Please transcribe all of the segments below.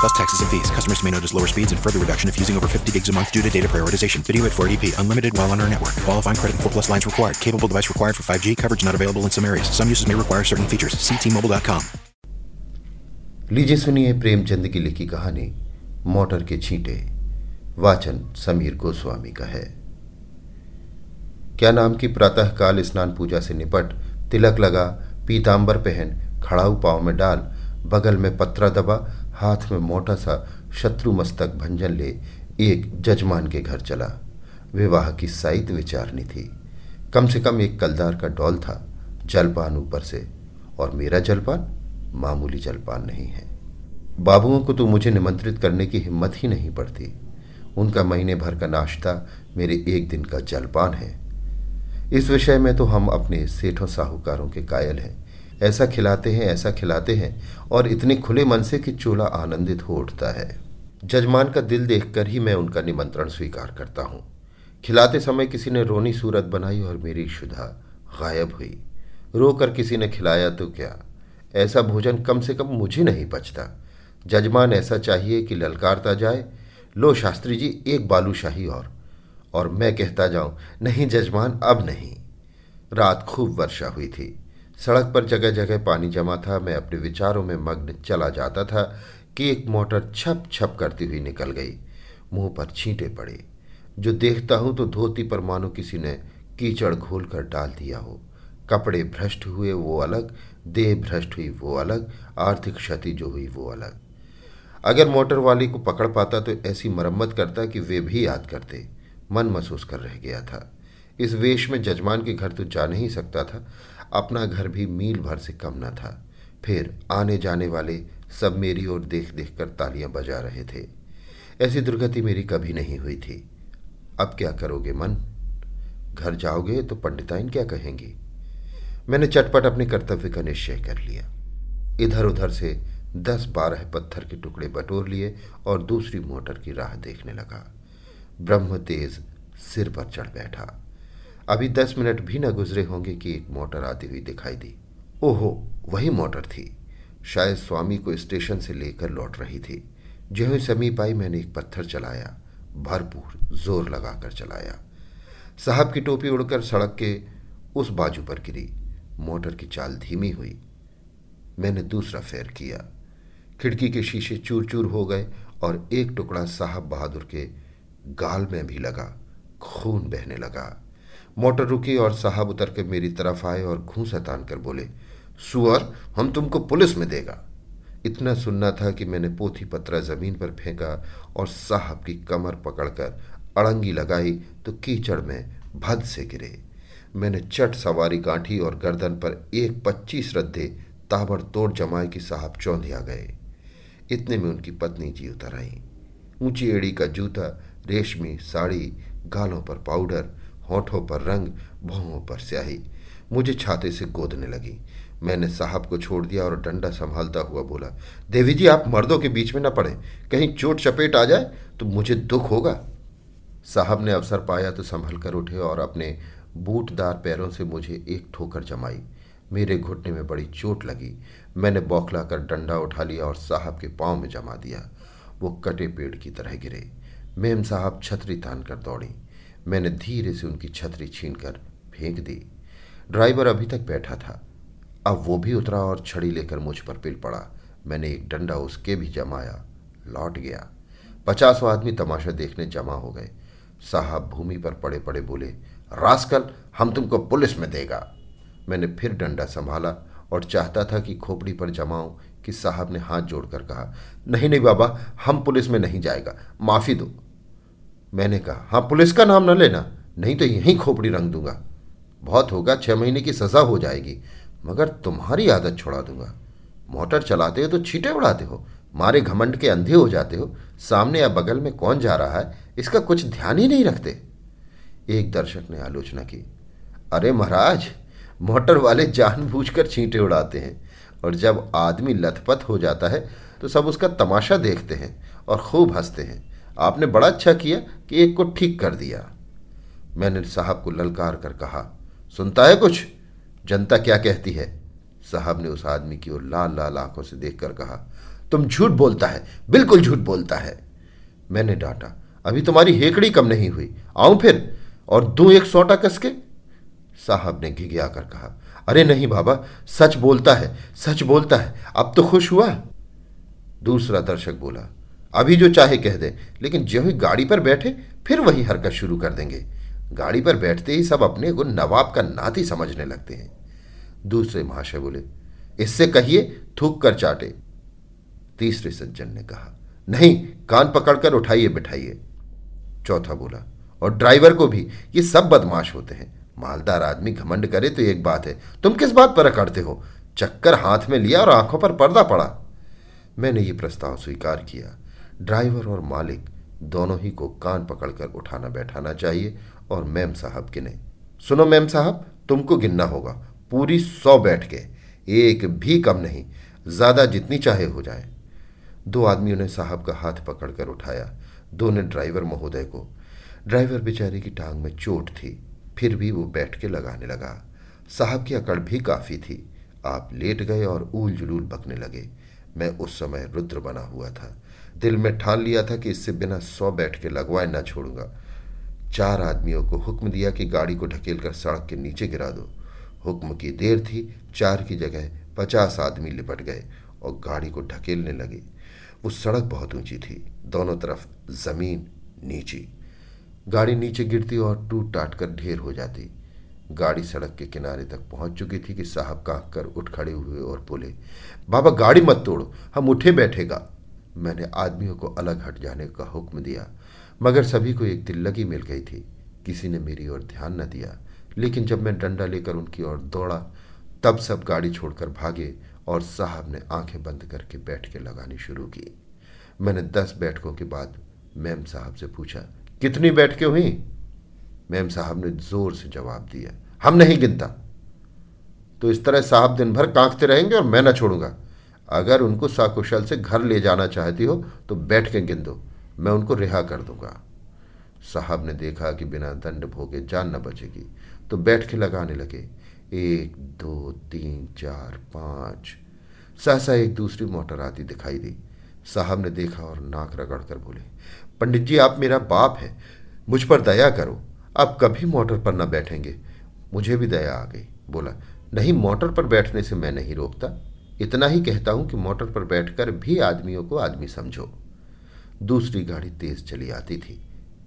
Plus taxes and fees. Customers may notice lower speeds and further reduction if using over 50 gigs a month due to data prioritization. Video at 480p. Unlimited while on our network. Qualifying credit and 4 plus lines required. Capable device required for 5G. Coverage not available in some areas. Some uses may require certain features. Ctmobile.com. लीजिए सुनिए प्रेमचंद की लिखी कहानी motor के छींटे वाचन समीर गोस्वामी का है क्या नाम की प्रातःकाल स्नान पूजा से निपट तिलक लगा पीतांबर पहन खड़ाऊ पाँव में डाल बगल में पत्रा दबा हाथ में मोटा सा शत्रु मस्तक भंजन ले एक जजमान के घर चला। विवाह की साइत विचारनी थी। कम से कम एक कलदार का डॉल था जलपान ऊपर से, और मेरा जलपान मामूली जलपान नहीं है। बाबुओं को तो मुझे निमंत्रित करने की हिम्मत ही नहीं पड़ती। उनका महीने भर का नाश्ता मेरे एक दिन का जलपान है। इस विषय में तो हम अपने सेठों साहूकारों के कायल हैं। ऐसा खिलाते हैं, ऐसा खिलाते हैं, और इतने खुले मन से कि चोला आनंदित हो उठता है। जजमान का दिल देखकर ही मैं उनका निमंत्रण स्वीकार करता हूँ। खिलाते समय किसी ने रोनी सूरत बनाई और मेरी शुदा गायब हुई। रोकर किसी ने खिलाया तो क्या? ऐसा भोजन कम से कम मुझे नहीं पचता। जजमान ऐसा चाहिए कि ललकारता जाए। लो शास्त्री जी, एक बालूशाही और और मैं कहता जाऊँ, नहीं जजमान, अब नहीं। रात खूब वर्षा हुई थी। सड़क पर जगह जगह पानी जमा था। मैं अपने विचारों में मग्न चला जाता था कि एक मोटर छप छप करती हुई निकल गई। मुँह पर छींटे पड़े। जो देखता हूँ तो धोती पर मानो किसी ने कीचड़ घोल कर डाल दिया हो। कपड़े भ्रष्ट हुए, वो अलग। देह भ्रष्ट हुई, वो अलग। आर्थिक क्षति जो हुई, वो अलग। अगर मोटर वाली को पकड़ पाता तो ऐसी मरम्मत करता कि वे भी याद करते। मन महसूस कर रह गया था। इस वेश में जजमान के घर तो जा नहीं सकता था। अपना घर भी मील भर से कम न था। फिर आने जाने वाले सब मेरी ओर देख देख कर तालियाँ बजा रहे थे। ऐसी दुर्गति मेरी कभी नहीं हुई थी। अब क्या करोगे मन? घर जाओगे तो पंडिताइन क्या कहेंगी? मैंने चटपट अपने कर्तव्य का निश्चय कर लिया। इधर उधर से दस बारह पत्थर के टुकड़े बटोर लिए और दूसरी मोटर की राह देखने लगा। ब्रह्म तेज सिर पर चढ़ बैठा। अभी दस मिनट भी न गुजरे होंगे कि एक मोटर आती हुई दिखाई दी। ओहो, वही मोटर थी। शायद स्वामी को स्टेशन से लेकर लौट रही थी। जो ही समीप आई, मैंने एक पत्थर चलाया। भरपूर ज़ोर लगाकर चलाया। साहब की टोपी उड़कर सड़क के उस बाजू पर गिरी। मोटर की चाल धीमी हुई। मैंने दूसरा फेर किया। खिड़की के शीशे चूर चूर हो गए और एक टुकड़ा साहब बहादुर के गाल में भी लगा। खून बहने लगा। मोटर रुकी और साहब उतर के मेरी तरफ़ आए और घूस तान कर बोले, सुअर, हम तुमको पुलिस में देगा। इतना सुनना था कि मैंने पोथी पत्रा ज़मीन पर फेंका और साहब की कमर पकड़कर अड़ंगी लगाई तो कीचड़ में भद से गिरे। मैंने चट सवारी गांठी और गर्दन पर एक पच्चीस रद्दे ताबड़तोड़ जमाए कि साहब चौंधिया गए। इतने में उनकी पत्नी जी उतर आई। ऊँची एड़ी का जूता, रेशमी साड़ी, गालों पर पाउडर होठों पर रंग, भौहों पर स्याही। मुझे छाते से गोदने लगी। मैंने साहब को छोड़ दिया और डंडा संभालता हुआ बोला, देवी जी, आप मर्दों के बीच में न पड़े। कहीं चोट चपेट आ जाए तो मुझे दुख होगा। साहब ने अवसर पाया तो संभल कर उठे और अपने बूटदार पैरों से मुझे एक ठोकर जमाई। मेरे घुटने में बड़ी चोट लगी। मैंने बौखला कर डंडा उठा लिया और साहब के पाँव में जमा दिया। वो कटे पेड़ की तरह गिरे। मेम साहब छतरी तान कर दौड़ी। मैंने धीरे से उनकी छतरी छीन कर फेंक दी। ड्राइवर अभी तक बैठा था। अब वो भी उतरा और छड़ी लेकर मुझ पर पिल पड़ा। मैंने एक डंडा उसके भी जमाया, लौट गया। पचासों आदमी तमाशा देखने जमा हो गए। साहब भूमि पर पड़े पड़े बोले, रास्कल, हम तुमको पुलिस में देगा। मैंने फिर डंडा संभाला और चाहता था कि खोपड़ी पर जमाऊं कि साहब ने हाथ जोड़कर कहा, नहीं नहीं बाबा, हम पुलिस में नहीं जाएगा। माफ़ी दो। मैंने कहा हाँ पुलिस का नाम न लेना, नहीं तो यहीं खोपड़ी रंग दूँगा। बहुत होगा, छह महीने की सज़ा हो जाएगी, मगर तुम्हारी आदत छोड़ा दूँगा। मोटर चलाते हो तो छीटे उड़ाते हो, मारे घमंड के अंधे हो जाते हो, सामने या बगल में कौन जा रहा है, इसका कुछ ध्यान ही नहीं रखते। एक दर्शक ने आलोचना की, अरे महाराज, मोटर वाले जानबूझकर छींटे उड़ाते हैं, और जब आदमी लथपथ हो जाता है तो सब उसका तमाशा देखते हैं और खूब हँसते हैं। आपने बड़ा अच्छा किया कि एक को ठीक कर दिया। मैंने साहब को ललकार कर कहा, सुनता है कुछ? जनता क्या कहती है? साहब ने उस आदमी की ओर लाल लाल आँखों से देखकर कहा, तुम झूठ बोलता है, बिल्कुल झूठ बोलता है। मैंने डांटा, अभी तुम्हारी हेकड़ी कम नहीं हुई, आऊँ फिर और दो एक सोटा कसके? साहब ने घिघिया कर कहा, अरे नहीं बाबा, सच बोलता है, सच बोलता है, अब तो खुश हुआ? दूसरा दर्शक बोला अभी जो चाहे कह दे। लेकिन जो ही गाड़ी पर बैठे, फिर वही हरकत शुरू कर देंगे। गाड़ी पर बैठते ही सब अपने को नवाब का नाती समझने लगते हैं। दूसरे महाशय बोले, इससे कहिए, थूक कर चाटे। तीसरे सज्जन ने कहा, नहीं, कान पकड़कर उठाइए, बिठाइए। चौथा बोला, और ड्राइवर को भी, ये सब बदमाश होते हैं। मालदार आदमी घमंड करे तो एक बात है, तुम किस बात पर अकड़ते हो? चक्कर हाथ में लिया और आँखों पर पर्दा पड़ा। मैंने ये प्रस्ताव स्वीकार किया। ड्राइवर और मालिक दोनों ही को कान पकड़कर उठाना बैठाना चाहिए और मैम साहब गिने। सुनो मैम साहब, तुमको गिनना होगा। पूरी सौ बैठ के, एक भी कम नहीं, ज़्यादा जितनी चाहे हो जाए। दो आदमियों ने साहब का हाथ पकड़कर उठाया। दो ने ड्राइवर महोदय को। ड्राइवर बेचारे की टांग में चोट थी, फिर भी वो बैठ के लगाने लगा। साहब की अकड़ भी काफ़ी थी। आप लेट गए और ऊल जुलूल बकने लगे। मैं उस समय रुद्र बना हुआ था। दिल में ठान लिया था कि इससे बिना सौ बैठ के लगवाए ना छोड़ूँगा। चार आदमियों को हुक्म दिया कि गाड़ी को ढकेल कर सड़क के नीचे गिरा दो। हुक्म की देर थी, चार की जगह पचास आदमी लिपट गए और गाड़ी को ढकेलने लगे। वो सड़क बहुत ऊँची थी, दोनों तरफ़ ज़मीन नीची। गाड़ी नीचे गिरती और टूट टाट कर ढेर हो जाती। गाड़ी सड़क के किनारे तक पहुँच चुकी थी कि साहब कांक कर उठ खड़े हुए और बोले, बाबा, गाड़ी मत तोड़ो, हम उठे बैठेगा। मैंने आदमियों को अलग हट जाने का हुक्म दिया, मगर सभी को एक दिल लगी मिल गई थी। किसी ने मेरी ओर ध्यान न दिया, लेकिन जब मैं डंडा लेकर उनकी ओर दौड़ा, तब सब गाड़ी छोड़कर भागे और साहब ने आँखें बंद करके बैठ के लगानी शुरू की। मैंने दस बैठकों के बाद मैम साहब से पूछा, कितनी बैठकें हुई? मैम साहब ने ज़ोर से जवाब दिया, हम नहीं गिनता। तो इस तरह साहब दिन भर कांकते रहेंगे और मैं ना छोड़ूँगा। अगर उनको साकुशल से घर ले जाना चाहती हो तो बैठ के गिन दो। मैं उनको रिहा कर दूँगा। साहब ने देखा कि बिना दंड भोगे जान न बचेगी तो बैठ के लगाने लगे। एक, दो, तीन, चार, पाँच। सहसा एक दूसरी मोटर आती दिखाई दी। साहब ने देखा और नाक रगड़ कर बोले, पंडित जी, आप मेरा बाप है। मुझ पर दया करो। आप कभी मोटर पर न बैठेंगे। मुझे भी दया आ गई। बोला, नहीं, मोटर पर बैठने से मैं नहीं रोकता। इतना ही कहता हूँ कि मोटर पर बैठकर भी आदमियों को आदमी समझो। दूसरी गाड़ी तेज चली आती थी।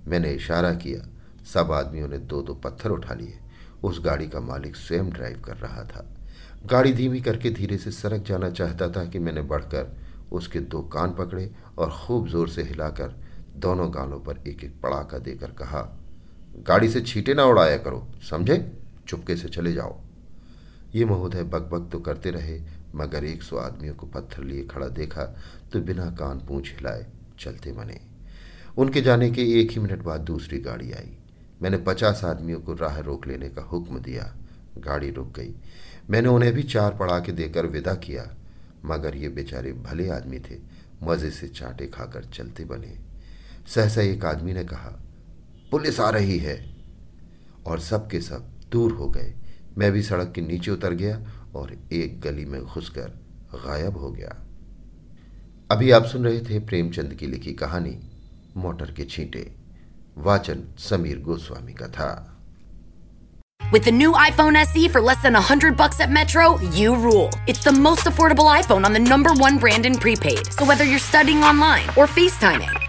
मैंने इशारा किया। सब आदमियों ने दो दो पत्थर उठा लिए। उस गाड़ी का मालिक स्वयं ड्राइव कर रहा था। गाड़ी धीमी करके धीरे से सड़क जाना चाहता था कि मैंने बढ़कर उसके दो कान पकड़े और खूब ज़ोर से हिलाकर दोनों गालों पर एक एक पड़ाका देकर कहा, गाड़ी से छीटे ना उड़ाया करो, समझे? चुपके से चले जाओ। ये महोदय बकबक तो करते रहे, मगर एक सौ आदमियों को पत्थर लिए खड़ा देखा तो बिना कान पूछ हिलाए चलते बने। उनके जाने के एक ही मिनट बाद दूसरी गाड़ी आई। मैंने पचास आदमियों को राह रोक लेने का हुक्म दिया। गाड़ी रुक गई। मैंने उन्हें भी चार पड़ा के देकर विदा किया, मगर ये बेचारे भले आदमी थे, मज़े से चाटे खाकर चलते बने। सहसा एक आदमी ने कहा, पुलिस आ रही है। और सब के सब दूर हो गए। मैं भी सड़क के नीचे उतर गया और एक गली में घुसकर गायब हो गया अभी आप सुन रहे थे प्रेमचंद की लिखी कहानी मोटर के छींटे वाचन समीर गोस्वामी का था With the new iPhone SE for less than 100 bucks at Metro, you rule. It's the most affordable iPhone on the number one brand in prepaid. So whether you're studying online or FaceTiming,